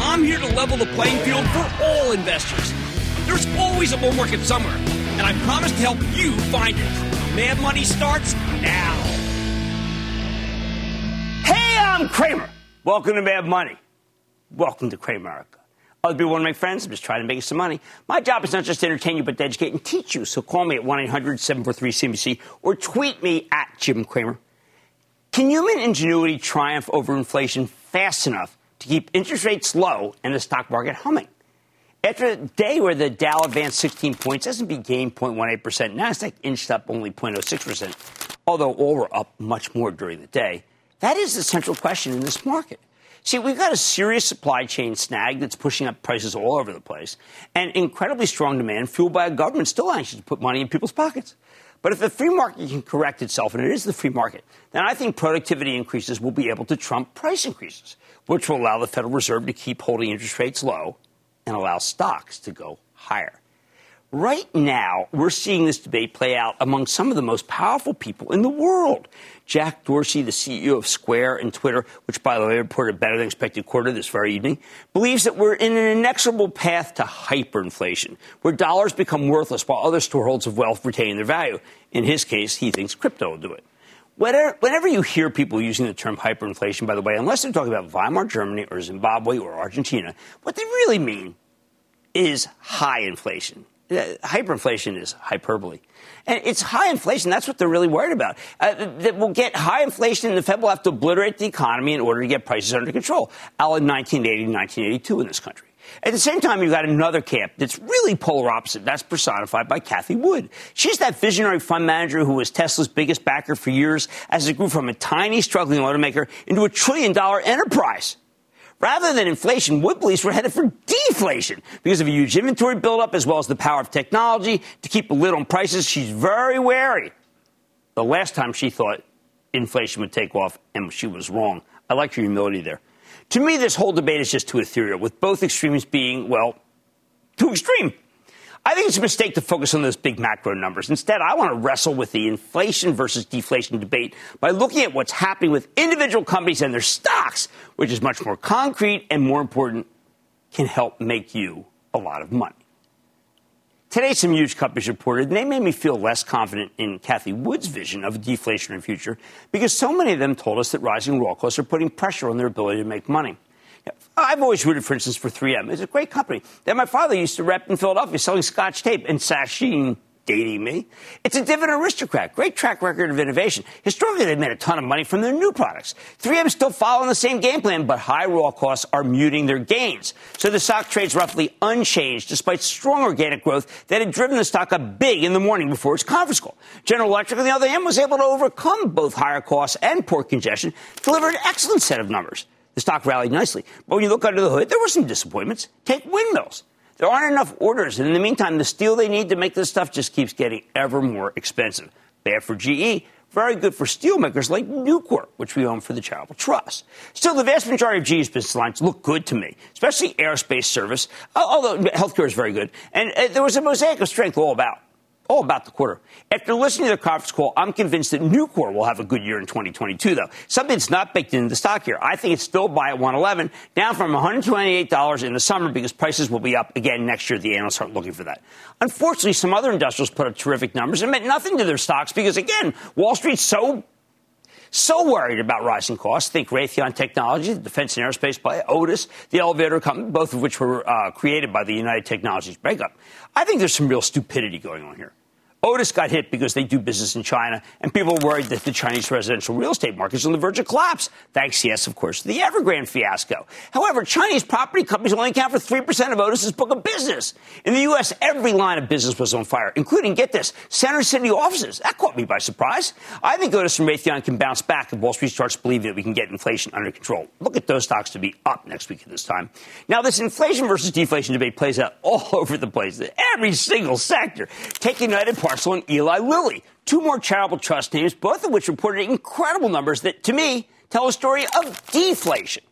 I'm here to level the playing field for all investors. There's always a bull market somewhere, and I promise to help you find it. Mad Money starts now. Hey, I'm Cramer. Welcome to Mad Money. Welcome to Cramerica. Other people want to make friends. I'm just trying to make some money. My job is not just to entertain you, but to educate and teach you. So call me at 1 800 743 CNBC or tweet me at Jim Cramer. Can human ingenuity triumph over inflation fast enough to keep interest rates low and the stock market humming? After a day where the Dow advanced 16 points, S&P gained 0.18%, Nasdaq inched up only 0.06%, although all were up much more during the day. That is the central question in this market. See, we've got a serious supply chain snag that's pushing up prices all over the place, and incredibly strong demand fueled by a government still anxious to put money in people's pockets. But if the free market can correct itself, and it is the free market, then I think productivity increases will be able to trump price increases, which will allow the Federal Reserve to keep holding interest rates low and allow stocks to go higher. Right now, we're seeing this debate play out among some of the most powerful people in the world. Jack Dorsey, the CEO of Square and Twitter, which, by the way, reported a better than expected quarter this very evening, believes that we're in an inexorable path to hyperinflation, where dollars become worthless while other storeholds of wealth retain their value. In his case, he thinks crypto will do it. Whenever you hear people using the term hyperinflation, by the way, unless they're talking about Weimar Germany or Zimbabwe or Argentina, what they really mean is high inflation hyperinflation is hyperbole. And it's high inflation. That's what they're really worried about. Uh, that we'll get high inflation and the Fed will have to obliterate the economy in order to get prices under control. Al in 1980 and 1982 in this country. At the same time, you've got another camp that's really polar opposite. That's personified by Cathie Wood. She's that visionary fund manager who was Tesla's biggest backer for years as it grew from a tiny, struggling automaker into a trillion dollar enterprise. Rather than inflation, wood believes we're headed for deflation because of a huge inventory buildup as well as the power of technology to keep a lid on prices. She's very wary. The last time she thought inflation would take off, and she was wrong. I like your humility there. To me, this whole debate is just too ethereal, with both extremes being, well, too extreme. I think it's a mistake to focus on those big macro numbers. Instead, I want to wrestle with the inflation versus deflation debate by looking at what's happening with individual companies and their stocks, which is much more concrete and more important, can help make you a lot of money. Today, some huge companies reported, and they made me feel less confident in Cathie Wood's vision of a deflationary future because so many of them told us that rising raw costs are putting pressure on their ability to make money. I've always rooted, for instance, for 3M. It's a great company that my father used to rep in Philadelphia selling scotch tape and sashing dating me. It's a dividend aristocrat. Great track record of innovation. Historically, they've made a ton of money from their new products. 3M is still following the same game plan, but high raw costs are muting their gains. So the stock trades roughly unchanged despite strong organic growth that had driven the stock up big in the morning before its conference call. General Electric, on the other hand, was able to overcome both higher costs and port congestion, deliver an excellent set of numbers. The stock rallied nicely. But when you look under the hood, there were some disappointments. Take windmills. There aren't enough orders. And in the meantime, the steel they need to make this stuff just keeps getting ever more expensive. Bad for GE. Very good for steelmakers like Nucor, which we own for the Charitable Trust. Still, the vast majority of GE's business lines look good to me, especially aerospace service, although healthcare is very good. And uh, there was a mosaic of strength all about. All about the quarter. After listening to the conference call, I'm convinced that Nucor will have a good year in 2022, though. Something that's not baked into the stock here. I think it's still buy at 111, down from $128 in the summer because prices will be up again next year. The analysts aren't looking for that. Unfortunately, some other industrials put up terrific numbers and meant nothing to their stocks because, again, Wall Street's so so worried about rising costs. Think Raytheon Technology, the defense and aerospace play, Otis, the elevator company, both of which were uh, created by the United Technologies breakup. I think there's some real stupidity going on here. Otis got hit because they do business in China, and people are worried that the Chinese residential real estate market is on the verge of collapse, thanks, yes, of course, to the Evergrande fiasco. However, Chinese property companies only account for 3% of Otis's book of business. In the U.S., every line of business was on fire, including, get this, center city offices. That caught me by surprise. I think Otis and Raytheon can bounce back if Wall Street starts believing that we can get inflation under control. Look at those stocks to be up next week at this time. Now, this inflation versus deflation debate plays out all over the place, every single sector. Take United Parcel and Eli Lilly, two more charitable trust names, both of which reported incredible numbers that, to me, tell a story of deflation.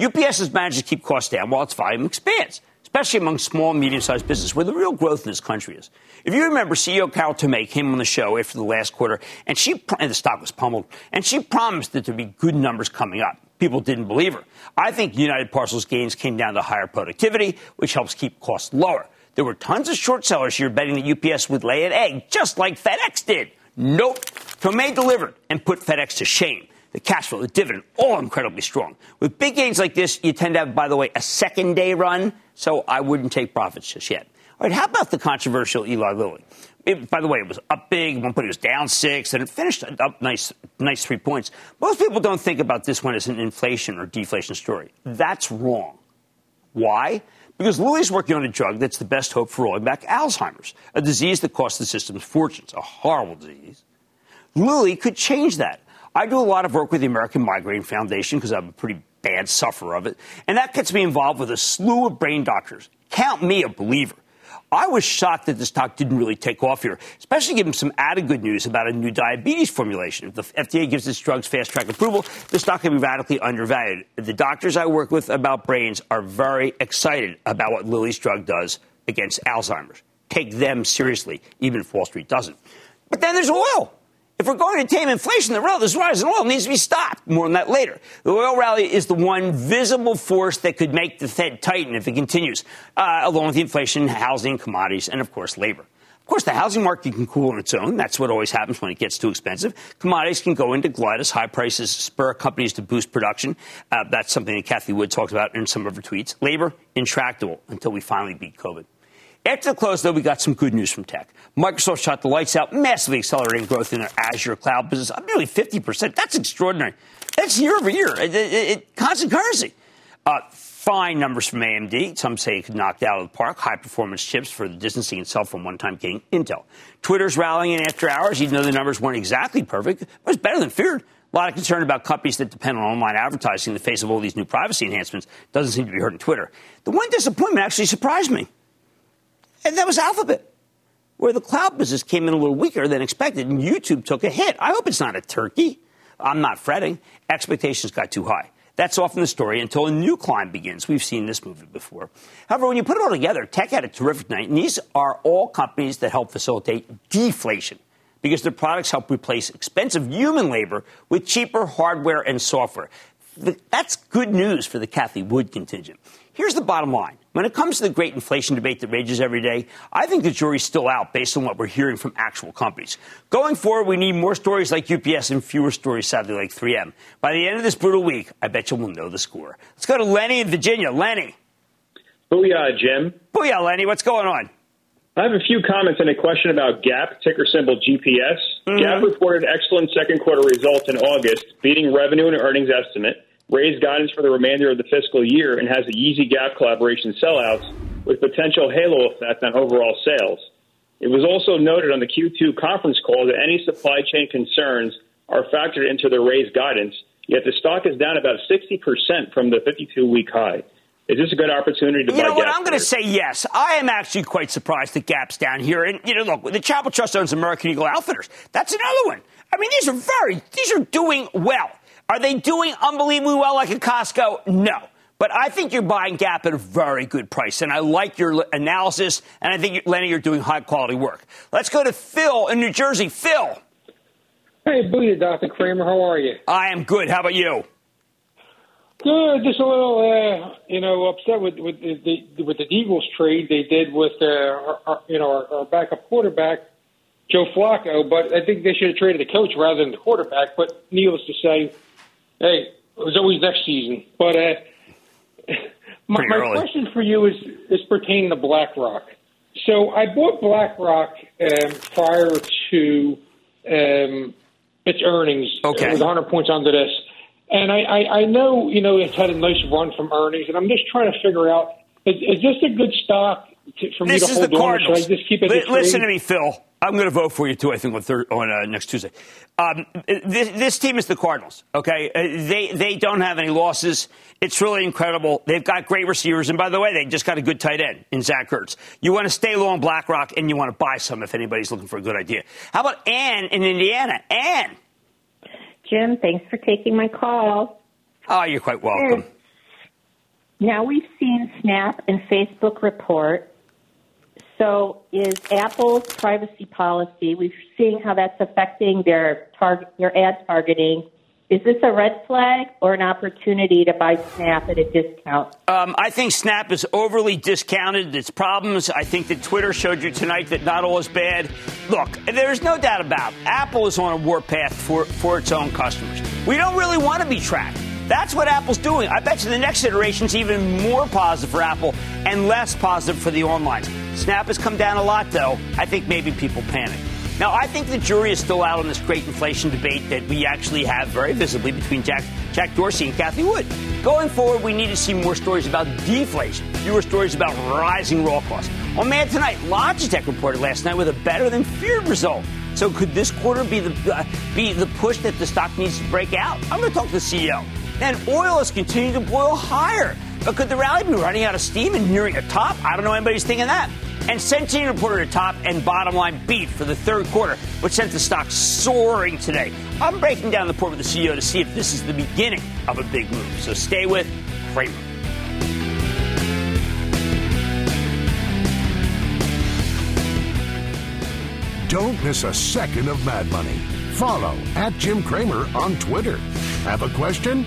UPS has managed to keep costs down while its volume expands, especially among small and medium sized businesses where the real growth in this country is. If you remember, CEO Carol Tomé came on the show after the last quarter, and she and the stock was pummeled, and she promised that there'd be good numbers coming up. People didn't believe her. I think United Parcels gains came down to higher productivity, which helps keep costs lower. There were tons of short sellers here betting that UPS would lay an egg, just like FedEx did. Nope. Tomé delivered and put FedEx to shame. The cash flow, the dividend, all incredibly strong. With big gains like this, you tend to have, by the way, a second day run, so I wouldn't take profits just yet. All right, how about the controversial Eli Lilly? It, by the way, it was up big. One point it was down six, and it finished up nice, nice three points. Most people don't think about this one as an inflation or deflation story. That's wrong. Why? Because Lilly's working on a drug that's the best hope for rolling back Alzheimer's, a disease that costs the system fortunes, a horrible disease. Lilly could change that. I do a lot of work with the American Migraine Foundation because I'm a pretty bad sufferer of it, and that gets me involved with a slew of brain doctors. Count me a believer. I was shocked that the stock didn't really take off here, especially given some added good news about a new diabetes formulation. If the FDA gives this drug's fast track approval, the stock can be radically undervalued. The doctors I work with about brains are very excited about what Lilly's drug does against Alzheimer's. Take them seriously, even if Wall Street doesn't. But then there's oil. If we're going to tame inflation, the relative rise in oil needs to be stopped. More on that later. The oil rally is the one visible force that could make the Fed tighten if it continues, uh, along with the inflation, housing, commodities, and of course, labor. Of course, the housing market can cool on its own. That's what always happens when it gets too expensive. Commodities can go into glut as high prices spur companies to boost production. Uh, that's something that Cathie Wood talked about in some of her tweets. Labor, intractable until we finally beat COVID. After the close, though, we got some good news from tech. Microsoft shot the lights out, massively accelerating growth in their Azure cloud business, up nearly 50%. That's extraordinary. That's year over year, it, it, it, constant currency. Uh, fine numbers from AMD. Some say it could knock out of the park. High performance chips for the distancing itself from one time king Intel. Twitter's rallying in after hours, even though the numbers weren't exactly perfect. It was better than feared. A lot of concern about companies that depend on online advertising in the face of all these new privacy enhancements. Doesn't seem to be hurting Twitter. The one disappointment actually surprised me. And that was Alphabet, where the cloud business came in a little weaker than expected, and YouTube took a hit. I hope it's not a turkey. I'm not fretting. Expectations got too high. That's often the story until a new climb begins. We've seen this movie before. However, when you put it all together, tech had a terrific night, and these are all companies that help facilitate deflation because their products help replace expensive human labor with cheaper hardware and software. That's good news for the Cathie Wood contingent. Here's the bottom line. When it comes to the great inflation debate that rages every day, I think the jury's still out based on what we're hearing from actual companies. Going forward, we need more stories like UPS and fewer stories, sadly, like 3M. By the end of this brutal week, I bet you we'll know the score. Let's go to Lenny in Virginia. Lenny. Booyah, Jim. Booyah, Lenny. What's going on? I have a few comments and a question about Gap, ticker symbol GPS. Mm-hmm. Gap reported excellent second quarter results in August, beating revenue and earnings estimate raised guidance for the remainder of the fiscal year and has the Yeezy Gap collaboration sellouts with potential halo effect on overall sales. It was also noted on the Q2 conference call that any supply chain concerns are factored into the raised guidance, yet the stock is down about 60% from the 52 week high. Is this a good opportunity to you buy know what? I'm going to say yes. I am actually quite surprised that Gap's down here. And, you know, look, the Chapel Trust owns American Eagle Outfitters. That's another one. I mean, these are very, these are doing well. Are they doing unbelievably well like a Costco? No. But I think you're buying Gap at a very good price, and I like your analysis, and I think, Lenny, you're doing high quality work. Let's go to Phil in New Jersey. Phil. Hey, booyah, Dr. Cramer. How are you? I am good. How about you? Good. Just a little, uh, you know, upset with with the, with the Eagles trade they did with, uh, our, our, you know, our, our backup quarterback, Joe Flacco. But I think they should have traded the coach rather than the quarterback. But needless to say, hey, it was always next season. But uh, my, my question for you is is pertaining to BlackRock. So I bought BlackRock um, prior to um, its earnings. Okay. With 100 points under this. And I, I, I know, you know, it's had a nice run from earnings, and I'm just trying to figure out is, is this a good stock to, for this to is hold the on? Cardinals. Should I just keep it? L- listen to me, Phil. I'm going to vote for you too. I think on third, on uh, next Tuesday. Um, this, this, team is the Cardinals. Okay, uh, they they don't have any losses. It's really incredible. They've got great receivers, and by the way, they just got a good tight end in Zach Ertz. You want to stay long BlackRock, and you want to buy some if anybody's looking for a good idea. How about Ann in Indiana? Ann. Jim, thanks for taking my call. Oh, you're quite welcome. Now we've seen Snap and Facebook report. So is Apple's privacy policy, we're seeing how that's affecting their target, their ad targeting. Is this a red flag or an opportunity to buy Snap at a discount? Um, I think Snap is overly discounted. Its problems. I think that Twitter showed you tonight that not all is bad. Look, there's no doubt about it. Apple is on a warpath for, for its own customers. We don't really want to be tracked. That's what Apple's doing. I bet you the next iteration is even more positive for Apple and less positive for the online. Snap has come down a lot, though. I think maybe people panic. Now, I think the jury is still out on this great inflation debate that we actually have very visibly between Jack, Jack Dorsey and Cathie Wood. Going forward, we need to see more stories about deflation, fewer stories about rising raw costs. On Man Tonight, Logitech reported last night with a better than feared result. So could this quarter be the uh, be the push that the stock needs to break out? I'm going to talk to the CEO. And oil is continuing to boil higher. But could the rally be running out of steam and nearing a top? I don't know anybody's thinking that. And Centene reported a top and bottom line beat for the third quarter, which sent the stock soaring today. I'm breaking down the report with the CEO to see if this is the beginning of a big move. So stay with Cramer. Don't miss a second of Mad Money. Follow at Jim Cramer on Twitter. Have a question?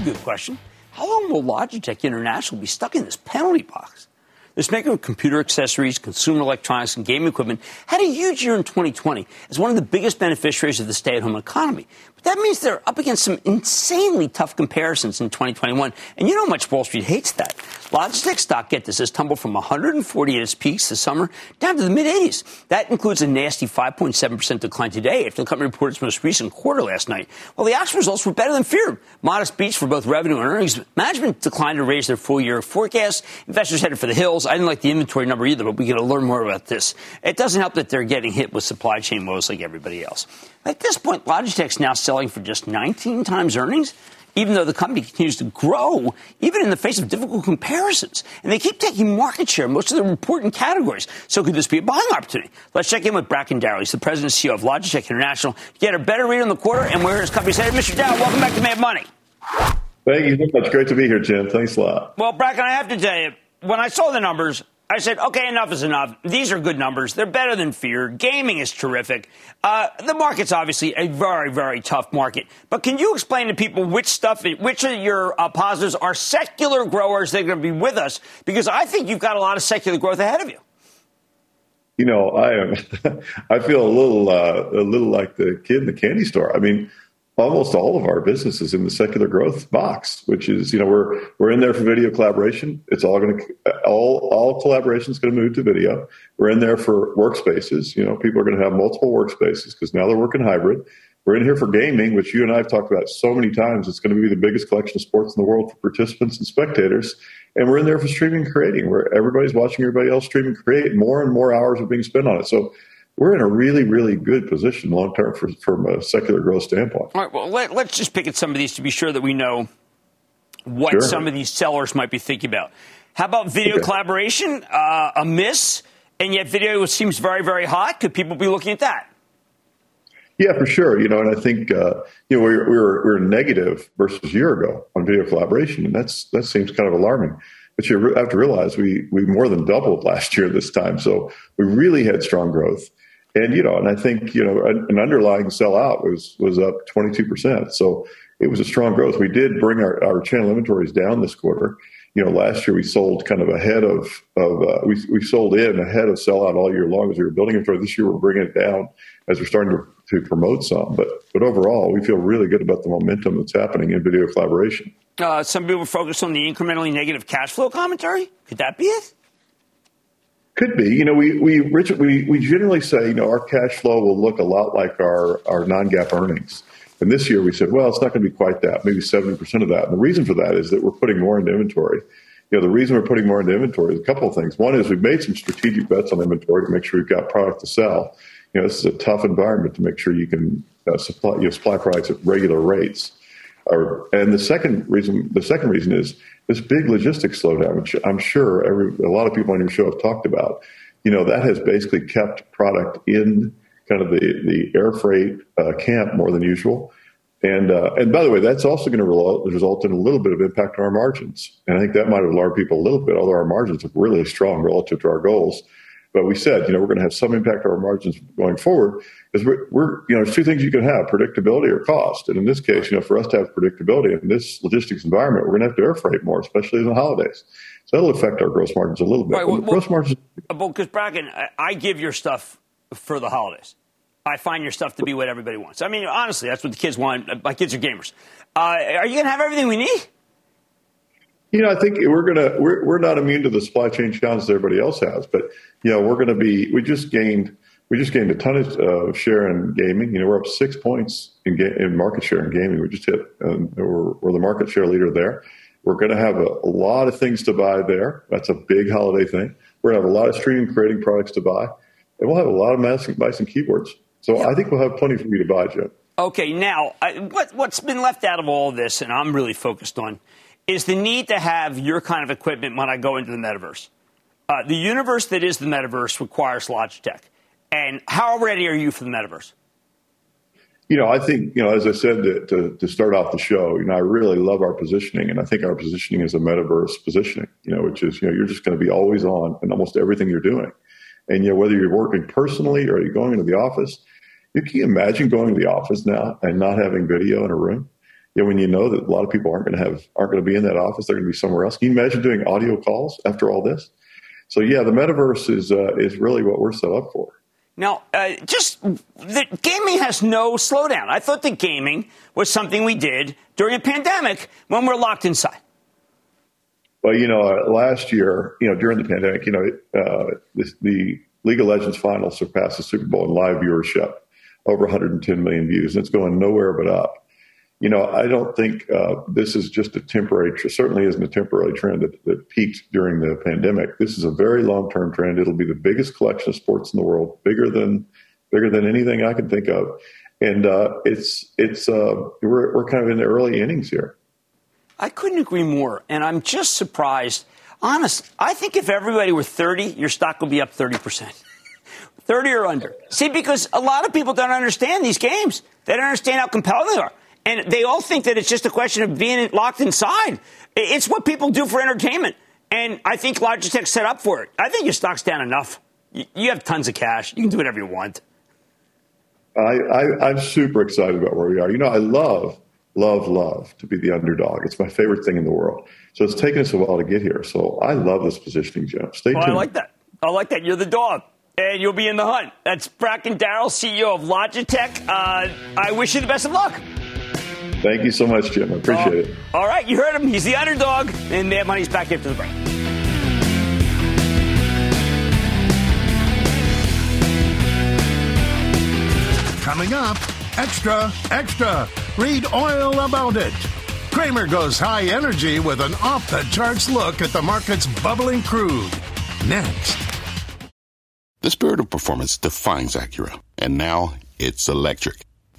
A good question. How long will Logitech International be stuck in this penalty box? This maker of computer accessories, consumer electronics, and gaming equipment had a huge year in 2020 as one of the biggest beneficiaries of the stay at home economy. That means they're up against some insanely tough comparisons in 2021. And you know how much Wall Street hates that. Logitech stock, get this, has tumbled from 140 at its peaks this summer down to the mid 80s. That includes a nasty 5.7% decline today after the company reported its most recent quarter last night. While the actual results were better than feared, modest beats for both revenue and earnings. Management declined to raise their full year forecast. Investors headed for the hills. I didn't like the inventory number either, but we got to learn more about this. It doesn't help that they're getting hit with supply chain woes like everybody else. At this point, Logitech's now selling for just 19 times earnings even though the company continues to grow, even in the face of difficult comparisons. And they keep taking market share in most of the important categories. So could this be a buying opportunity? Let's check in with Bracken Darrell. He's the president and CEO of Logitech International. Get a better read on the quarter and where his company's headed. Mr. Dow, welcome back to Mad Money. Thank you so much. Great to be here, Jim. Thanks a lot. Well, Bracken, I have to tell you, when I saw the numbers, I said, okay, enough is enough. These are good numbers. They're better than feared. Gaming is terrific. Uh, the market's obviously a very, very tough market. But can you explain to people which stuff, which of your uh, positives are secular growers that are going to be with us? Because I think you've got a lot of secular growth ahead of you. You know, I am. I feel a little, uh, a little like the kid in the candy store. I mean, almost all of our businesses in the secular growth box, which is, you know, we're we're in there for video collaboration. It's all going to all all collaboration is going to move to video. We're in there for workspaces. You know, people are going to have multiple workspaces because now they're working hybrid. We're in here for gaming, which you and I have talked about so many times. It's going to be the biggest collection of sports in the world for participants and spectators. And we're in there for streaming and creating, where everybody's watching everybody else stream and create. More and more hours are being spent on it. So we're in a really, really good position long term from a secular growth standpoint. All right. Well, let, us just pick at some of these to be sure that we know what sure. some of these sellers might be thinking about. How about video okay. collaboration? Uh, a miss, and yet video seems very, very hot. Could people be looking at that? Yeah, for sure. You know, and I think uh, you know we are we are we are negative versus a year ago on video collaboration, and that's that seems kind of alarming. But you have to realize we we more than doubled last year this time, so we really had strong growth. And you know, and I think you know an, underlying sellout was was up 22 percent. So it was a strong growth. We did bring our, our channel inventories down this quarter. You know, last year we sold kind of ahead of of uh, we we sold in ahead of sellout all year long as we were building inventory. This year we're bringing it down as we're starting to, to promote some. But but overall, we feel really good about the momentum that's happening in video collaboration. Uh, some people focus on the incrementally negative cash flow commentary. Could that be it? Could be. You know, we we Richard, we we generally say you know our cash flow will look a lot like our our non-GAAP earnings. And this year we said, well, it's not going to be quite that, maybe 70% of that. And the reason for that is that we're putting more into inventory. You know, the reason we're putting more into inventory is a couple of things. One is we've made some strategic bets on inventory to make sure we've got product to sell. You know, this is a tough environment to make sure you can uh, supply, you know, supply products at regular rates. Or, and the second reason, the second reason is this big logistics slowdown, which I'm sure every, a lot of people on your show have talked about. You know, that has basically kept product in kind of the, the air freight uh, camp more than usual. And uh, and by the way, that's also going to result in a little bit of impact on our margins. And I think that might have alarmed people a little bit, although our margins are really strong relative to our goals. But we said, you know, we're going to have some impact on our margins going forward because we're, we're, you know, there's two things you can have predictability or cost. And in this case, you know, for us to have predictability in this logistics environment, we're going to have to air freight more, especially in the holidays. So that'll affect our gross margins a little bit. Right, well, gross margins. Well, because Bracken, I, I give your stuff for the holidays. I find your stuff to be what everybody wants. I mean, honestly, that's what the kids want. My kids are gamers. Uh, are you going to have everything we need? You know, I think we're gonna we're we're not immune to the supply chain challenges everybody else has, but you know, we're to be. We just gained we just gained a ton of uh, share in gaming. You know, we're up six points in, ga- in market share in gaming. We just hit. Um, we're, we're the market share leader there. We're going to have a, a, lot of things to buy there. That's a big holiday thing. We're going to have a lot of streaming creating products to buy, and we'll have a lot of mouse, mice and keyboards. So I think we'll have plenty for you to buy, Jim. Okay, now, I, what, what's been left out of all this, and I'm really focused on, is the need to have your kind of equipment when I go into the metaverse. Uh, the universe that is the metaverse requires Logitech. And how ready are you for the metaverse? You know, I think, you know, as I said to, to, to, start off the show, you know, I really love our positioning. And I think our positioning is a metaverse positioning, you know, which is, you know, you're just going to be always on in almost everything you're doing. And, you know, whether you're working personally or you're going into the office, you can imagine going to the office now and not having video in a room. You know, when you know that a lot of people aren't going to have, aren't going to be in that office, they're going to be somewhere else. Can you imagine doing audio calls after all this? So yeah, the metaverse is, uh, is really what we're set up for. Now, uh, just the gaming has no slowdown. I thought that gaming was something we did during a pandemic when we're locked inside. Well, you know, uh, last year, you know, during the pandemic, you know, uh, the, the League of Legends final surpassed the Super Bowl in live viewership, over 110 million views, and it's going nowhere but up you know, I don't think uh, this is just a temporary, certainly isn't a temporary trend that, that peaked during the pandemic. This is a very long term trend. It'll be the biggest collection of sports in the world, bigger than bigger than anything I can think of. And uh, it's it's uh, we're we're kind of in the early innings here. I couldn't agree more, and I'm just surprised. Honest, I think if everybody were 30, your stock would be up 30 percent. 30 or under. See, because a lot of people don't understand these games. They don't understand how compelling they are. And they all think that it's just a question of being locked inside. It's what people do for entertainment. And I think Logitech's set up for it. I think your stock's down enough. You have tons of cash. You can do whatever you want. I, am super excited about where we are. You know, I love, love, love to be the underdog. It's my favorite thing in the world. So it's taken us a while to get here. So I love this positioning, Jim. Stay tuned. I like that. I like that. You're the dog. And you'll be in the hunt. That's Bracken Darrell, CEO of Logitech. Uh, I wish you the best of luck. Thank you so much, Jim. I appreciate it. All right, you heard him. He's the underdog, and Mad Money's back after the break. Coming up, extra, extra. Read oil about it. Cramer goes high energy with an off the charts look at the market's bubbling crude. Next. The spirit of performance defines Acura, and now it's electric.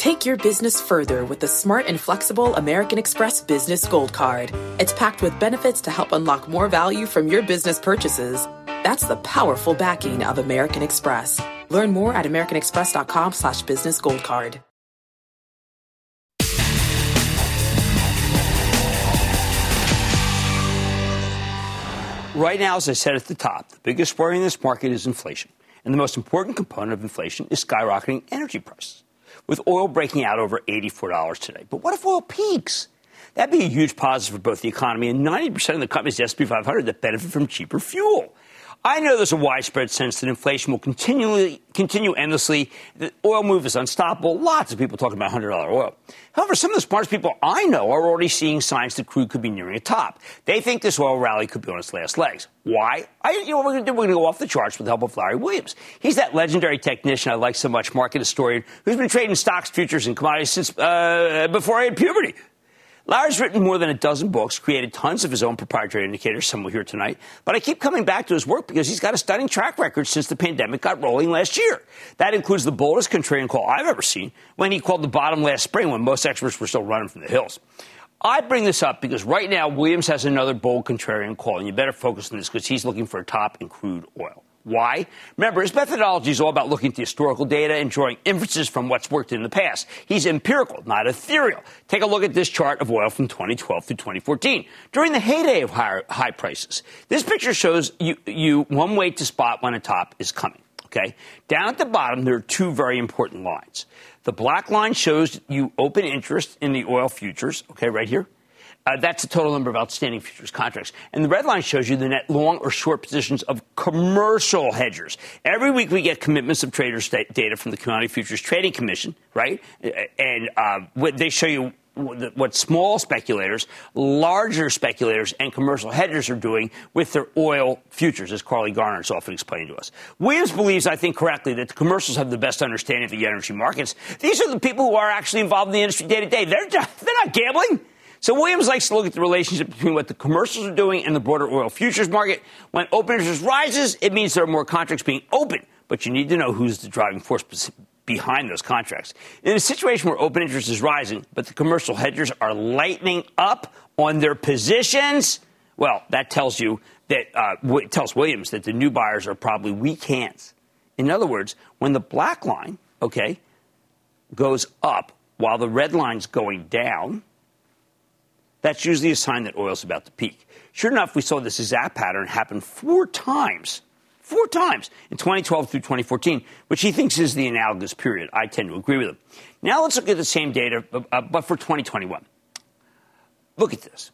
Take your business further with the smart and flexible American Express Business Gold Card. It's packed with benefits to help unlock more value from your business purchases. That's the powerful backing of American Express. Learn more at americanexpress.com slash business gold card. Right now, as I said at the top, the biggest worry in this market is inflation. And the most important component of inflation is skyrocketing energy prices with oil breaking out over $84 today. But what if oil peaks? That'd be a huge positive for both the economy and 90% of the companies the S&P 500 that benefit from cheaper fuel. I know there's a widespread sense that inflation will continually continue endlessly. The oil move is unstoppable. Lots of people talking about $100 oil. However, some of the smartest people I know are already seeing signs that crude could be nearing a top. They think this oil rally could be on its last legs. Why? I, you know, what we're going to do? We're going to go off the charts with the help of Larry Williams. He's that legendary technician I like so much, market historian, who's been trading stocks, futures, and commodities since uh, before I had puberty. Larry's written more than a dozen books, created tons of his own proprietary indicators, some will hear tonight. But I keep coming back to his work because he's got a stunning track record since the pandemic got rolling last year. That includes the boldest contrarian call I've ever seen when he called the bottom last spring when most experts were still running from the hills. I bring this up because right now Williams has another bold contrarian call, and you better focus on this because he's looking for a top in crude oil. Why? Remember, his methodology is all about looking at the historical data and drawing inferences from what's worked in the past. He's empirical, not ethereal. Take a look at this chart of oil from 2012 through 2014, during the heyday of high, high prices. This picture shows you, you one way to spot when a top is coming. Okay? Down at the bottom, there are two very important lines. The black line shows you open interest in the oil futures, okay, right here. Uh, that's the total number of outstanding futures contracts. And the red line shows you the net long or short positions of commercial hedgers. Every week we get commitments of traders data from the Commodity Futures Trading Commission, right? And uh, they show you what small speculators, larger speculators, and commercial hedgers are doing with their oil futures, as Carly Garner has often explained to us. Williams believes, I think correctly, that the commercials have the best understanding of the energy markets. These are the people who are actually involved in the industry day to day. They're they're not gambling. So Williams likes to look at the relationship between what the commercials are doing and the broader oil futures market. When open interest rises, it means there are more contracts being open, but you need to know who's the driving force behind those contracts. In a situation where open interest is rising, but the commercial hedgers are lightening up on their positions, well, that tells you that uh, tells Williams that the new buyers are probably weak hands. In other words, when the black line, okay, goes up while the red line's going down, that's usually a sign that oil's about to peak. Sure enough, we saw this exact pattern happen four times, four times in 2012 through 2014, which he thinks is the analogous period. I tend to agree with him. Now let's look at the same data, uh, but for 2021. Look at this.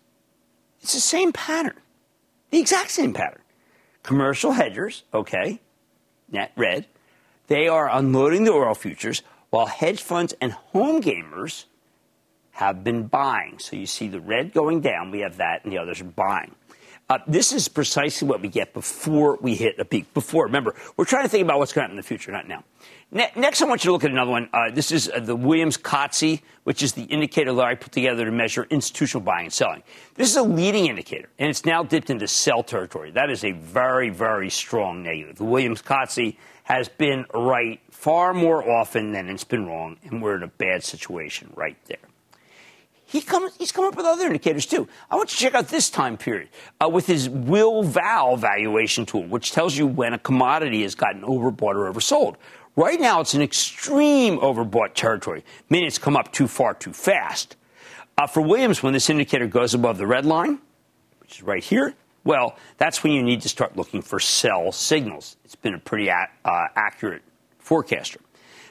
It's the same pattern, the exact same pattern. Commercial hedgers, okay, net red, they are unloading the oil futures while hedge funds and home gamers have been buying. So you see the red going down, we have that, and the others are buying. Uh, this is precisely what we get before we hit a peak. Before, remember, we're trying to think about what's going to happen in the future, not now. Ne- next, I want you to look at another one. Uh, this is uh, the Williams COTSI, which is the indicator that I put together to measure institutional buying and selling. This is a leading indicator, and it's now dipped into sell territory. That is a very, very strong negative. The Williams COTSI has been right far more often than it's been wrong, and we're in a bad situation right there he comes, he's come up with other indicators too. I want you to check out this time period uh, with his Will Val valuation tool, which tells you when a commodity has gotten overbought or oversold. Right now, it's an extreme overbought territory, meaning it's come up too far too fast. Uh, for Williams, when this indicator goes above the red line, which is right here, well, that's when you need to start looking for sell signals. It's been a pretty a- uh, accurate forecaster.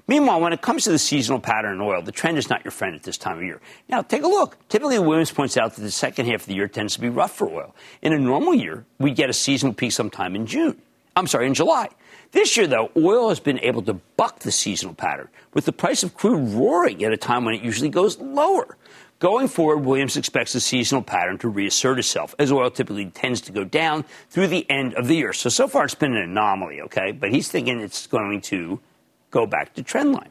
Meanwhile, when it comes to the seasonal pattern in oil, the trend is not your friend at this time of year. Now, take a look. Typically, Williams points out that the second half of the year tends to be rough for oil. In a normal year, we get a seasonal peak sometime in June. I'm sorry, in July. This year, though, oil has been able to buck the seasonal pattern, with the price of crude roaring at a time when it usually goes lower. Going forward, Williams expects the seasonal pattern to reassert itself, as oil typically tends to go down through the end of the year. So, so far, it's been an anomaly, okay? But he's thinking it's going to go back to trendline.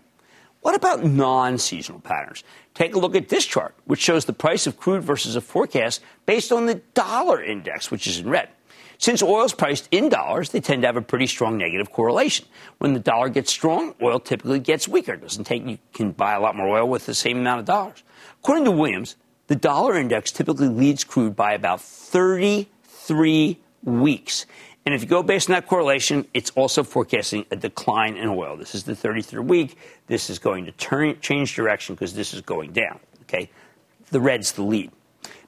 What about non seasonal patterns? Take a look at this chart, which shows the price of crude versus a forecast based on the dollar index, which is in red. Since oil is priced in dollars, they tend to have a pretty strong negative correlation. When the dollar gets strong, oil typically gets weaker. It doesn't take you can buy a lot more oil with the same amount of dollars. According to Williams, the dollar index typically leads crude by about 33 weeks. And if you go based on that correlation, it's also forecasting a decline in oil. This is the 33rd week. This is going to turn, change direction because this is going down. Okay, the red's the lead.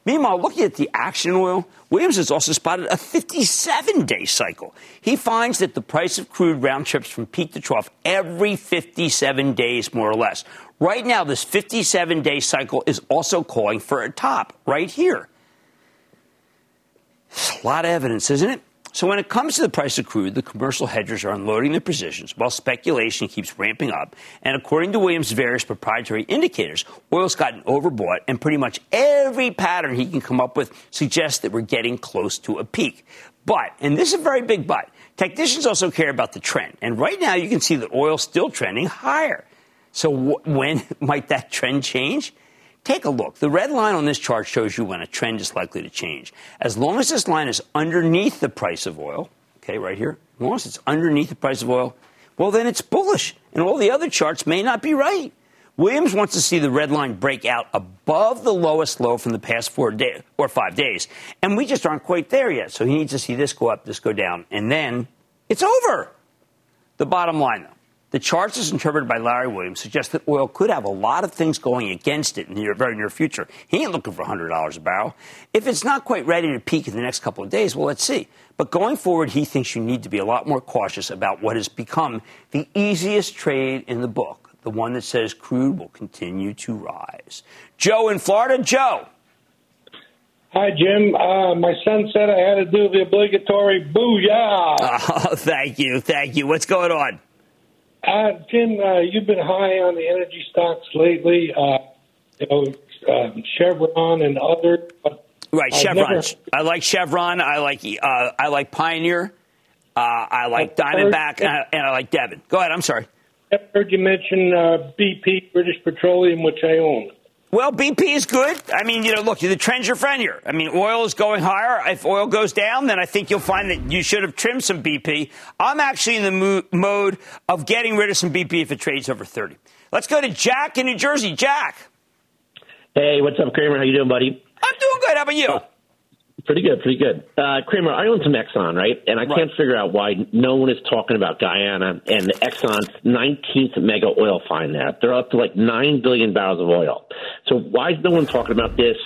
Meanwhile, looking at the action oil, Williams has also spotted a 57 day cycle. He finds that the price of crude round trips from peak to trough every 57 days, more or less. Right now, this 57 day cycle is also calling for a top right here. It's A lot of evidence, isn't it? So when it comes to the price of crude, the commercial hedgers are unloading their positions while speculation keeps ramping up. And according to Williams' various proprietary indicators, oil's gotten overbought, and pretty much every pattern he can come up with suggests that we're getting close to a peak. But, and this is a very big but, technicians also care about the trend. And right now you can see that oil's still trending higher. So w- when might that trend change? Take a look. The red line on this chart shows you when a trend is likely to change. As long as this line is underneath the price of oil, okay, right here, as long as it's underneath the price of oil, well, then it's bullish. And all the other charts may not be right. Williams wants to see the red line break out above the lowest low from the past four days or five days. And we just aren't quite there yet. So he needs to see this go up, this go down, and then It's over. The bottom line, though, the charts as interpreted by Larry Williams suggest that oil could have a lot of things going against it in the very near future. He ain't looking for $100 a barrel. If it's not quite ready to peak in the next couple of days, well, let's see. But going forward, he thinks you need to be a lot more cautious about what has become the easiest trade in the book, the one that says crude will continue to rise. Joe in Florida. Joe. Hi, Jim. Uh, my son said I had to do the obligatory booyah. Oh, thank you. Thank you. What's going on? Uh, Jim, uh, you've been high on the energy stocks lately. Uh, you know, um, Chevron and others. Right, I've Chevron. Never... I like Chevron. I like uh, I like Pioneer. Uh, I like Diamondback, and I, and I, like Devon. Go ahead. I'm sorry. I heard you mention uh, BP, British Petroleum, which I own. Well, BP is good. I mean, you know, look, the trend's your friend here. I mean, oil is going higher. If oil goes down, then I think you'll find that you should have trimmed some BP. I'm actually in the mo- mode of getting rid of some BP if it trades over 30. Let's go to Jack in New Jersey. Jack. Hey, what's up, Cramer? How you doing, buddy? I'm doing good. How about you? Oh, Pretty good, pretty good. Uh, Cramer, I own some Exxon, right? And I right. can't figure out why no one is talking about Guyana and Exxon's 19th mega oil find there. They're up to like 9 billion barrels of oil. So why is no one talking about this?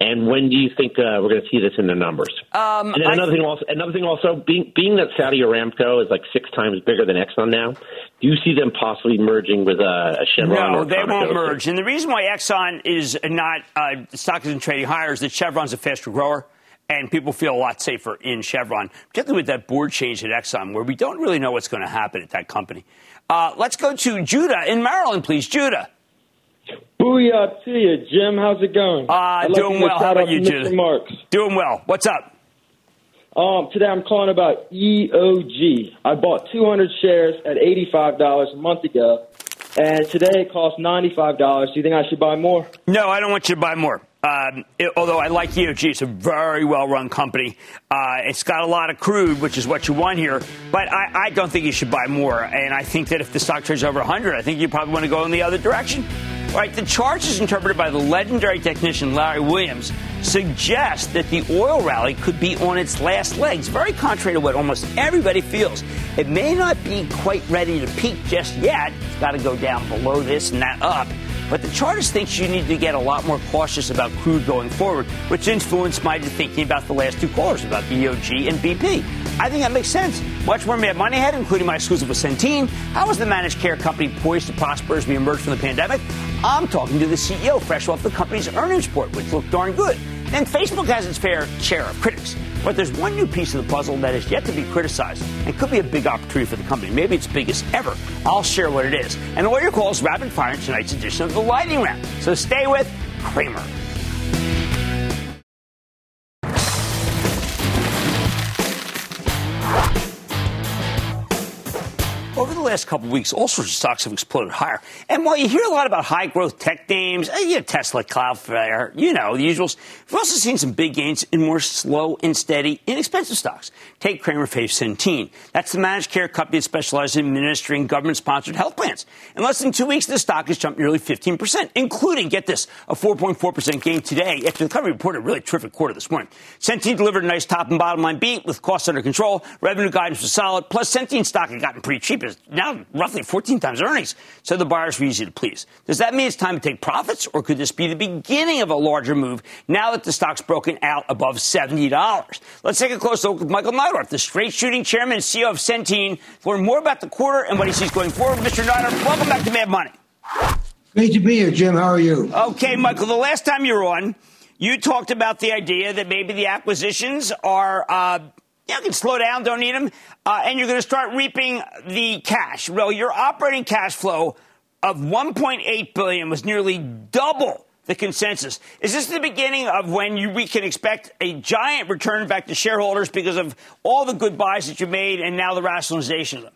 And when do you think uh, we're going to see this in the numbers? Um, and then another I, thing also, another thing also, being being that Saudi Aramco is like six times bigger than Exxon now, do you see them possibly merging with uh, a Chevron? No, they won't merge. And the reason why Exxon is not uh, stock isn't trading higher is that Chevron's a faster grower and people feel a lot safer in Chevron, particularly with that board change at Exxon, where we don't really know what's going to happen at that company. Uh, let's go to Judah in Maryland, please. Judah. Booyah to you, Jim. How's it going? Uh, doing well. How about you, Judah? Marks. Doing well. What's up? Um, today I'm calling about EOG. I bought 200 shares at $85 a month ago, and today it costs $95. Do you think I should buy more? No, I don't want you to buy more. Um, it, although I like EOG, it's a very well run company. Uh, it's got a lot of crude, which is what you want here. But I, I, don't think you should buy more. And I think that if the stock trades over 100, I think you probably want to go in the other direction. Right, the charts, as interpreted by the legendary technician Larry Williams, suggest that the oil rally could be on its last legs, very contrary to what almost everybody feels. It may not be quite ready to peak just yet. It's got to go down below this and that up. But the chartist thinks you need to get a lot more cautious about crude going forward, which influenced my thinking about the last two callers about EOG and BP. I think that makes sense. Much more Mad Money ahead, including my exclusive with Centene. How is the managed care company poised to prosper as we emerge from the pandemic? I'm talking to the CEO fresh off the company's earnings report, which looked darn good. And Facebook has its fair share of critics. But there's one new piece of the puzzle that is yet to be criticized and could be a big opportunity for the company, maybe its biggest ever. I'll share what it is. And all your calls rapid fire in tonight's edition of the Lightning Round. So stay with Cramer. Last couple of weeks, all sorts of stocks have exploded higher. And while you hear a lot about high growth tech names, eh, you know, Tesla, Cloudflare, you know, the usuals, we've also seen some big gains in more slow and steady, inexpensive stocks. Take Cramer Fave Centene. That's the managed care company that specializes in administering government sponsored health plans. In less than two weeks, the stock has jumped nearly 15%, including, get this, a 4.4% gain today after the company reported a really terrific quarter this morning. Centene delivered a nice top and bottom line beat with costs under control. Revenue guidance was solid. Plus, Centene stock had gotten pretty cheap. Now roughly 14 times earnings. So the buyers were easy to please. Does that mean it's time to take profits, or could this be the beginning of a larger move now that the stock's broken out above $70? Let's take a closer look with Michael Neidorff, the straight shooting chairman and CEO of Centene, to learn more about the quarter and what he sees going forward. Mr. Neidorff, welcome back to Mad Money. Great to be here, Jim. How are you? Okay, Michael, the last time you were on, you talked about the idea that maybe the acquisitions are. Uh, you can slow down, don't need them, uh, and you're going to start reaping the cash. Well, your operating cash flow of 1.8 billion was nearly double the consensus. Is this the beginning of when you, we can expect a giant return back to shareholders because of all the good buys that you made and now the rationalization of them?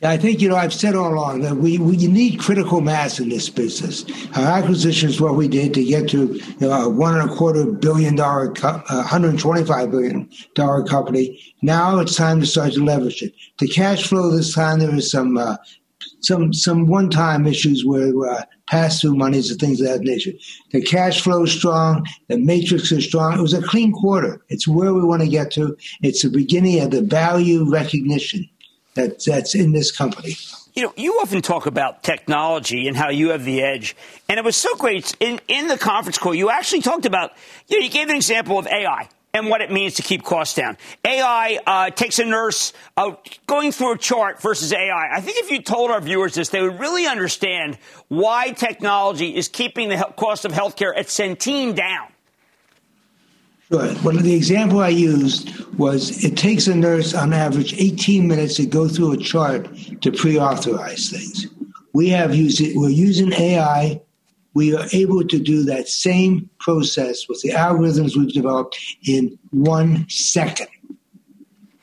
I think, you know, I've said all along that we, we need critical mass in this business. Our acquisition is what we did to get to you know, a one and a quarter billion dollar, uh, 125 billion dollar company. Now it's time to start to leverage it. The cash flow this time, there is some uh, some some one time issues where uh, pass through monies and things of that nature. The cash flow is strong. The matrix is strong. It was a clean quarter. It's where we want to get to. It's the beginning of the value recognition that that's in this company. You know, you often talk about technology and how you have the edge. And it was so great. In, in the conference call, you actually talked about, you know, you gave an example of AI and what it means to keep costs down. AI uh, takes a nurse uh, going through a chart versus AI. I think if you told our viewers this, they would really understand why technology is keeping the cost of healthcare at Centene down. Sure. Well, the example I used was it takes a nurse on average 18 minutes to go through a chart to pre-authorize things. We have used it. We're using AI. We are able to do that same process with the algorithms we've developed in one second.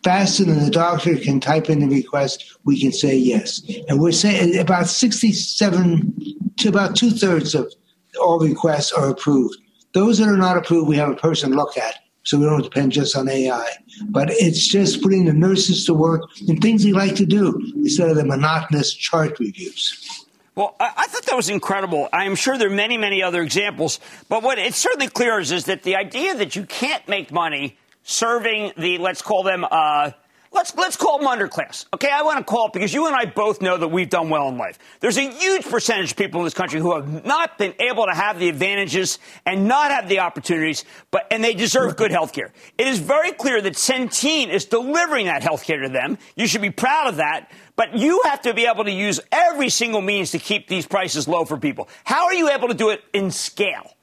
Faster than the doctor can type in the request, we can say yes. And we're saying about 67 to about two thirds of all requests are approved. Those that are not approved, we have a person look at, so we don't depend just on AI. But it's just putting the nurses to work in things they like to do instead of the monotonous chart reviews. Well, I thought that was incredible. I am sure there are many, many other examples. But what it's certainly clear is, is that the idea that you can't make money serving the, let's call them, uh, Let's, let's call them underclass. Okay, I want to call it because you and I both know that we've done well in life. There's a huge percentage of people in this country who have not been able to have the advantages and not have the opportunities, but and they deserve good health care. It is very clear that Centene is delivering that health care to them. You should be proud of that. But you have to be able to use every single means to keep these prices low for people. How are you able to do it in scale?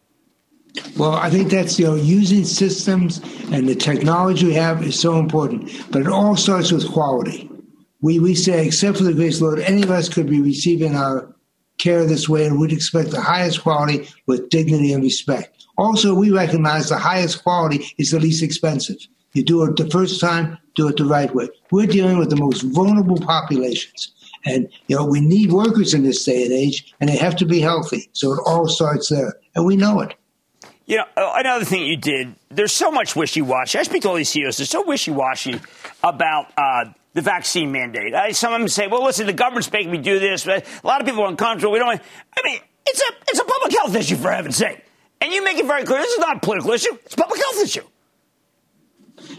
Well, I think that's you know using systems and the technology we have is so important, but it all starts with quality. We we say, except for the grace Lord, any of us could be receiving our care this way, and we'd expect the highest quality with dignity and respect. Also, we recognize the highest quality is the least expensive. You do it the first time, do it the right way. We're dealing with the most vulnerable populations. And, you know, we need workers in this day and age, and they have to be healthy. So it all starts there. And we know it. You know, uh, another thing you did, there's so much wishy washy. I speak to all these CEOs, they're so wishy washy about uh, the vaccine mandate. I, some of them say, well, listen, the government's making me do this. A lot of people are uncomfortable. We don't I mean, it's a, it's a public health issue, for heaven's sake. And you make it very clear this is not a political issue, it's a public health issue.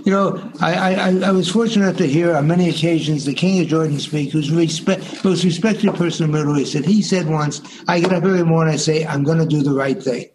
You know, I, I, I, was fortunate to hear on many occasions the King of Jordan speak, who's respect, most respected person in the Middle East. And he said once, I get up every morning and I say, I'm going to do the right thing.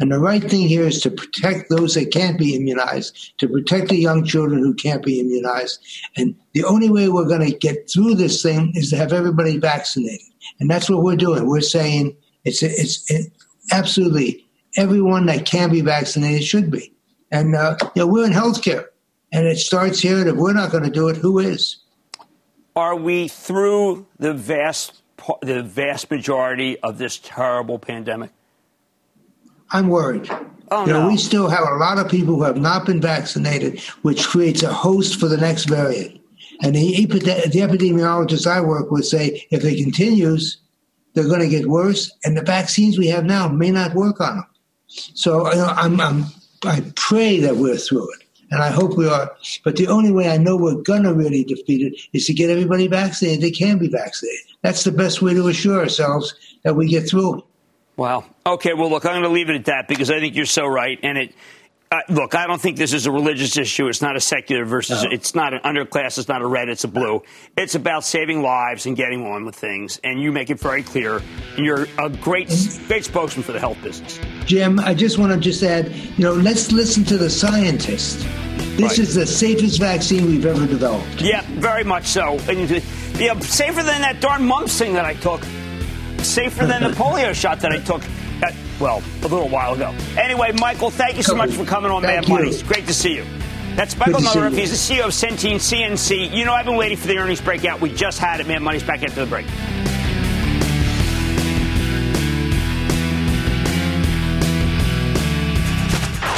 And the right thing here is to protect those that can't be immunized, to protect the young children who can't be immunized. And the only way we're going to get through this thing is to have everybody vaccinated. And that's what we're doing. We're saying it's, it's it, absolutely everyone that can be vaccinated should be. And uh, you know, we're in healthcare, and it starts here. And if we're not going to do it, who is? Are we through the vast the vast majority of this terrible pandemic? I'm worried. Oh, you know, no. we still have a lot of people who have not been vaccinated, which creates a host for the next variant. And the, the epidemiologists I work with say if it continues, they're going to get worse, and the vaccines we have now may not work on them. So you know, I'm, I'm, I pray that we're through it, and I hope we are. But the only way I know we're going to really defeat it is to get everybody vaccinated. They can be vaccinated. That's the best way to assure ourselves that we get through it. Wow. Okay. Well, look, I'm going to leave it at that because I think you're so right. And it, uh, look, I don't think this is a religious issue. It's not a secular versus, no. it's not an underclass. It's not a red. It's a blue. It's about saving lives and getting on with things. And you make it very clear. And you're a great, great spokesman for the health business. Jim, I just want to just add, you know, let's listen to the scientists. This right. is the safest vaccine we've ever developed. Yeah, very much so. And, yeah, safer than that darn mumps thing that I took safer than the polio shot that I took. At, well, a little while ago. Anyway, Michael, thank you so much for coming on thank Mad Money. Great to see you. That's Michael Miller. He's the CEO of Centene CNC. You know, I've been waiting for the earnings breakout. We just had it. Mad Money's back after the break.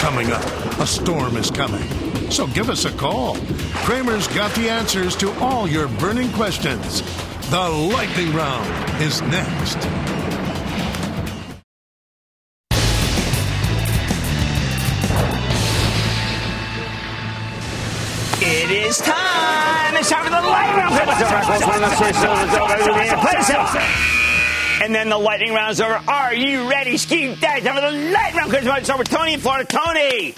Coming up, a storm is coming. So give us a call. Cramer's got the answers to all your burning questions. The lightning round is next. It is time. it's time for the lightning round. And then the lightning round is over. Are you ready, Ski Daddy? Time for the lightning round. It's over. Tony in Florida. Tony.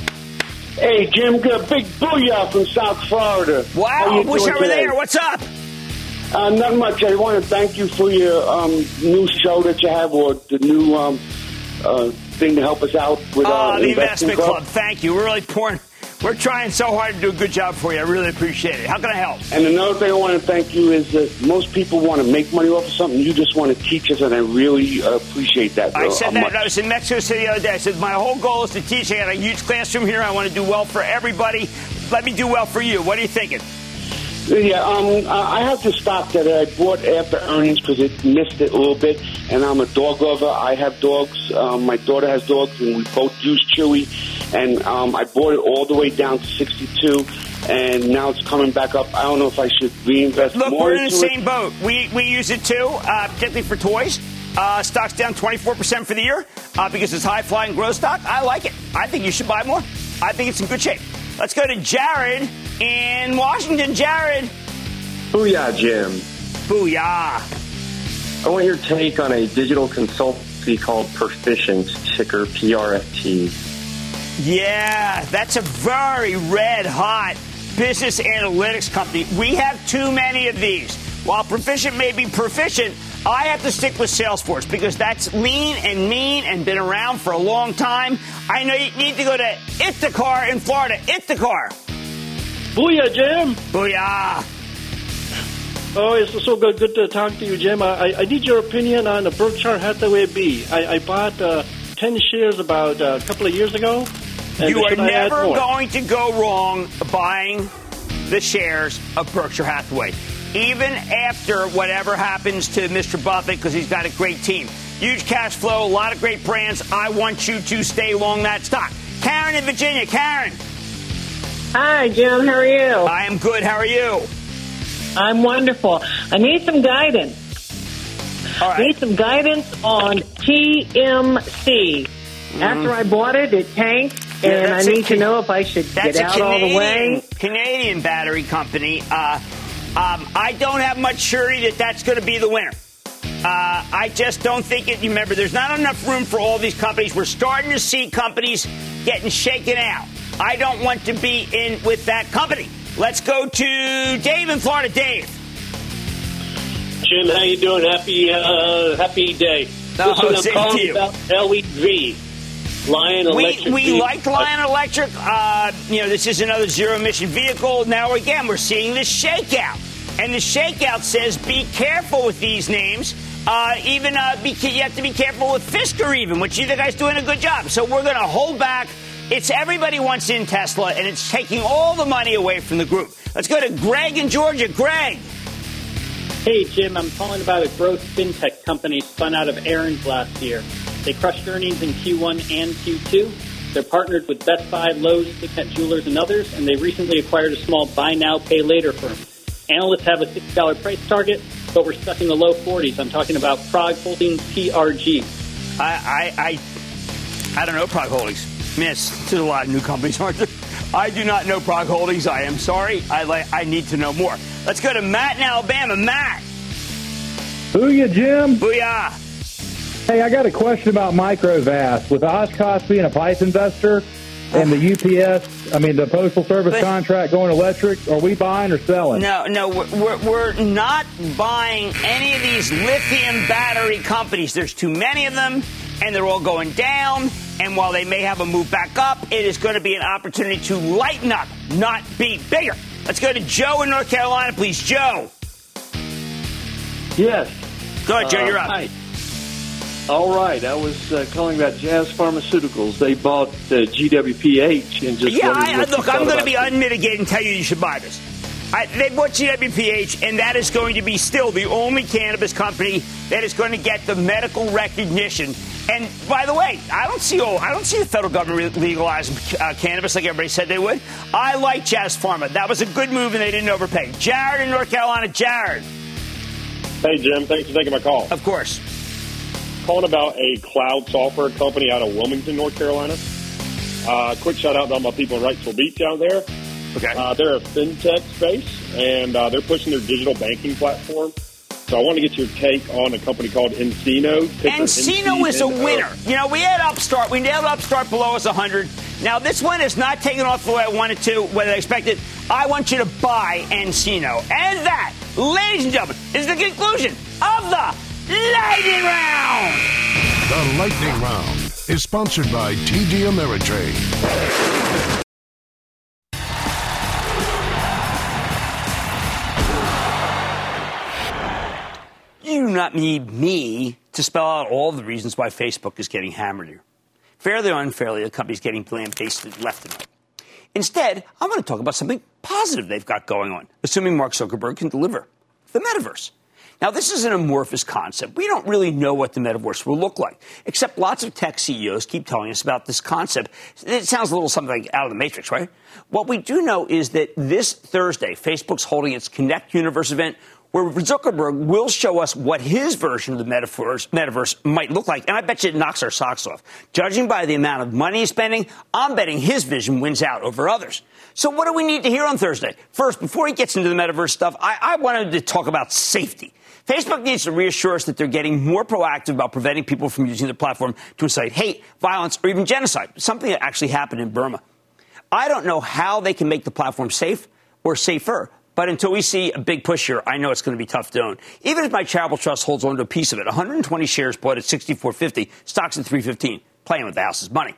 Hey, Jim, good big booyah from South Florida. Wow, How you wish doing I were there. What's up? Uh, not much. I want to thank you for your um, new show that you have, or the new um, uh, thing to help us out with Oh, our the investment club. Thank you. We're really pouring. We're trying so hard to do a good job for you. I really appreciate it. How can I help? And another thing I want to thank you is that most people want to make money off of something. You just want to teach us, and I really uh, appreciate that. I uh, said much. that. I was in Mexico City the other day. I said my whole goal is to teach. I got a huge classroom here. I want to do well for everybody. Let me do well for you. What are you thinking? Yeah, um, I have the stock that I bought after earnings because it missed it a little bit, and I'm a dog lover. I have dogs. Um, my daughter has dogs, and we both use Chewy. And um, I bought it all the way down to 62, and now it's coming back up. I don't know if I should reinvest Look, more we're in the same it. boat. We we use it too, uh, particularly for toys. Uh, stock's down 24% for the year uh, because it's high flying growth stock. I like it. I think you should buy more. I think it's in good shape. Let's go to Jared in Washington. Jared. Booyah, Jim. Booyah. I want your take on a digital consultancy called Perficient, ticker PRFT. Yeah, that's a very red hot business analytics company. We have too many of these. While Perficient may be proficient, I have to stick with Salesforce because that's lean and mean and been around for a long time. I know you need to go to Ithacar in Florida. Ithacar. Booyah, Jim. Booyah. Oh, it's so good, good to talk to you, Jim. I, I need your opinion on the Berkshire Hathaway B. I, I bought uh, 10 shares about uh, a couple of years ago. You are should I add never going to go wrong buying the shares of Berkshire Hathaway, even after whatever happens to Mr. Buffett, because he's got a great team. Huge cash flow, a lot of great brands. I want you to stay long that stock. Karen in Virginia. Karen. Hi, Jim. How are you? I am good. How are you? I'm wonderful. I need some guidance. All Need some guidance on TMC. After I bought it, it tanked, Yeah, and I that's a need to know if I should get out all the way. Canadian battery company. Uh, um, I don't have much surety that that's going to be the winner. Uh, I just don't think it. You remember, there's not enough room for all these companies. We're starting to see companies getting shaken out. I don't want to be in with that company. Let's go to Dave in Florida. Dave. Jim, how you doing? Happy uh, happy day. Oh, Listen, I'm calling to you. about LEV, Lion We, Electric. we Vehicle. liked Lion Electric. Uh, you know, this is another zero emission vehicle. Now, again, we're seeing this shakeout. And the shakeout says be careful with these names. Uh, even uh, be, you have to be careful with Fisker, even, which you guys doing a good job. So we're going to hold back. It's everybody wants in Tesla, and it's taking all the money away from the group. Let's go to Greg in Georgia. Greg. Hey, Jim, I'm calling about a growth fintech company spun out of Aaron's last year. They crushed earnings in Q1 and Q2. They're partnered with Best Buy, Lowe's, Signet Jewelers, and others, and they recently acquired a small buy now, pay later firm. Analysts have a $6 price target, but we're stuck in the low 40s. I'm talking about PROG Holdings, PRG. I, I, I, I don't know PROG Holdings. Miss, there's a lot of new companies, aren't there? I do not know PROG Holdings. I am sorry. I like. I need to know more. Let's go to Matt in Alabama. Matt. Booyah, Jim. Booyah. Hey, I got a question about Microvast. With Oshkosh being a pipe investor and the UPS, I mean, the Postal Service But- contract going electric, are we buying or selling? No, no, we're, we're not buying any of these lithium battery companies. There's too many of them, and they're all going down. And while they may have a move back up, it is going to be an opportunity to lighten up, not be bigger. Let's go to Joe in North Carolina, please. Joe. Yes. Go ahead, Joe. Uh, you're up. hi. All right. I was uh, calling about Jazz Pharmaceuticals. They bought uh, GWPH and just yeah, I, look, I'm going to be it. unmitigated and tell you you should buy this. I, they bought GWPH, and that is going to be still the only cannabis company that is going to get the medical recognition. And by the way, I don't see oh, I don't see the federal government legalizing uh, cannabis like everybody said they would. I like Jazz Pharma. That was a good move, and they didn't overpay. Jared in North Carolina. Jared. Hey, Jim. Thanks for taking my call. Of course. Calling about a cloud software company out of Wilmington, North Carolina. Uh, quick shout out to all my people in Wrightsville Beach out there. Okay. Uh, they're a fintech space, and uh, they're pushing their digital banking platform. So I want to get your take on a company called nCino. nCino is a uh, winner. You know, we had Upstart. We nailed Upstart below us 100. Now, this one is not taking off the way I wanted to, whether I expected. I want you to buy nCino. And that, ladies and gentlemen, is the conclusion of the Lightning Round. The Lightning Round is sponsored by TD Ameritrade. You do not need me to spell out all the reasons why Facebook is getting hammered here. Fairly or unfairly, the company's getting lambasted left and right. Instead, I'm going to talk about something positive they've got going on, assuming Mark Zuckerberg can deliver the metaverse. Now, this is an amorphous concept. We don't really know what the metaverse will look like, except lots of tech CEOs keep telling us about this concept. It sounds a little something like out of the matrix, right? What we do know is that this Thursday, Facebook's holding its Connect Universe event where Zuckerberg will show us what his version of the metaverse, metaverse, might look like. And I bet you it knocks our socks off. Judging by the amount of money he's spending, I'm betting his vision wins out over others. So what do we need to hear on Thursday? First, before he gets into the metaverse stuff, I, I wanted to talk about safety. Facebook needs to reassure us that they're getting more proactive about preventing people from using their platform to incite hate, violence, or even genocide, something that actually happened in Burma. I don't know how they can make the platform safe or safer, but until we see a big push here, I know it's going to be tough to own. Even if my charitable trust holds on to a piece of it, 120 shares bought at 64.50, stocks at 315 playing with the house's money.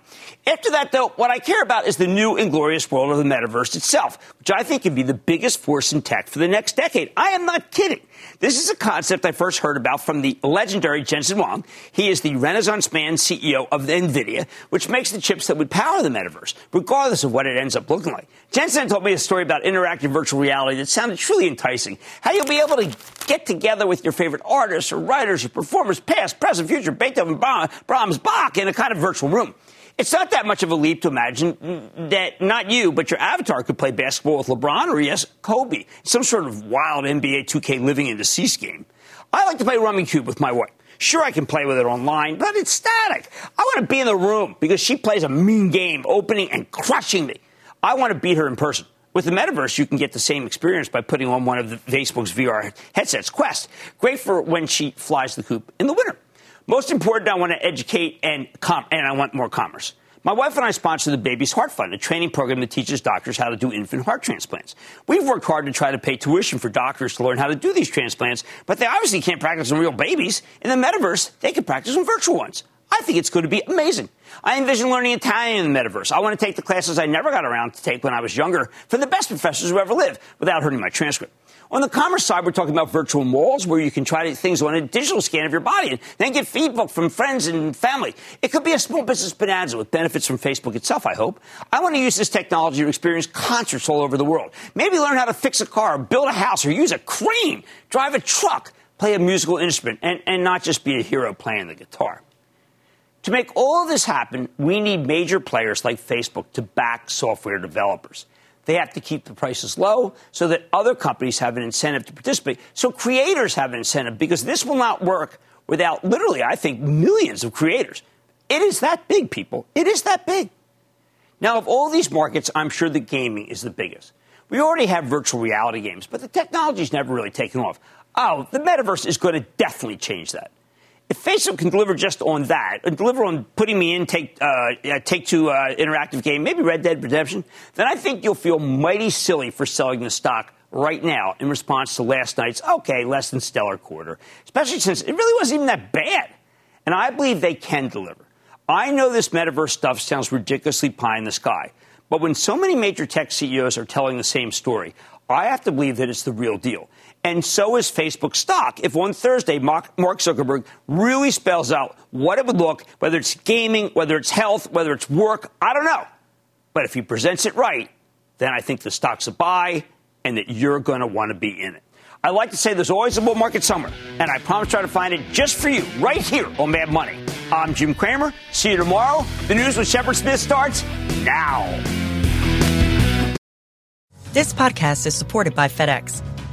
After that, though, what I care about is the new and glorious world of the metaverse itself, which I think can be the biggest force in tech for the next decade. I am not kidding. This is a concept I first heard about from the legendary Jensen Huang. He is the Renaissance man CEO of NVIDIA, which makes the chips that would power the metaverse, regardless of what it ends up looking like. Jensen told me a story about interactive virtual reality that sounded truly enticing. How you'll be able to get together with your favorite artists or writers or performers, past, present, future, Beethoven, Brahms, Bach, in a kind of virtual room. It's not that much of a leap to imagine that not you, but your avatar could play basketball with LeBron or, yes, Kobe, some sort of wild NBA 2K living in the deceased game. I like to play Rummikub with my wife. Sure, I can play with it online, but it's static. I want to be in the room because she plays a mean game, opening and crushing me. I want to beat her in person. With the metaverse, you can get the same experience by putting on one of the Facebook's VR headsets, Quest. Great for when she flies the coop in the winter. Most important, I want to educate and, com- and I want more commerce. My wife and I sponsor the Baby's Heart Fund, a training program that teaches doctors how to do infant heart transplants. We've worked hard to try to pay tuition for doctors to learn how to do these transplants, but they obviously can't practice on real babies. In the metaverse, they can practice on virtual ones. I think it's going to be amazing. I envision learning Italian in the metaverse. I want to take the classes I never got around to take when I was younger from the best professors who ever lived without hurting my transcript. On the commerce side, we're talking about virtual malls where you can try things on a digital scan of your body and then get feedback from friends and family. It could be a small business bonanza with benefits from Facebook itself, I hope. I want to use this technology to experience concerts all over the world. Maybe learn how to fix a car, build a house, or use a crane, drive a truck, play a musical instrument, and, and not just be a hero playing the guitar. To make all of this happen, we need major players like Facebook to back software developers. They have to keep the prices low so that other companies have an incentive to participate. So creators have an incentive because this will not work without literally, I think, millions of creators. It is that big, people. It is that big. Now, of all these markets, I'm sure the gaming is the biggest. We already have virtual reality games, but the technology's never really taken off. Oh, the metaverse is going to definitely change that. If Facebook can deliver just on that, and deliver on putting me in take uh, take two uh, interactive game, maybe Red Dead Redemption, then I think you'll feel mighty silly for selling the stock right now in response to last night's okay less than stellar quarter, especially since it really wasn't even that bad. And I believe they can deliver. I know this metaverse stuff sounds ridiculously pie in the sky, but when so many major tech CEOs are telling the same story, I have to believe that it's the real deal and so is Facebook stock. If on Thursday Mark, Zuckerberg really spells out what it would look, whether it's gaming, whether it's health, whether it's work, I don't know. But if he presents it right, then I think the stock's a buy and that you're going to want to be in it. I like to say there's always a bull market somewhere, and I promise to try to find it just for you right here on Mad Money. I'm Jim Cramer. See you tomorrow. The news with Shepard Smith starts now. This podcast is supported by FedEx.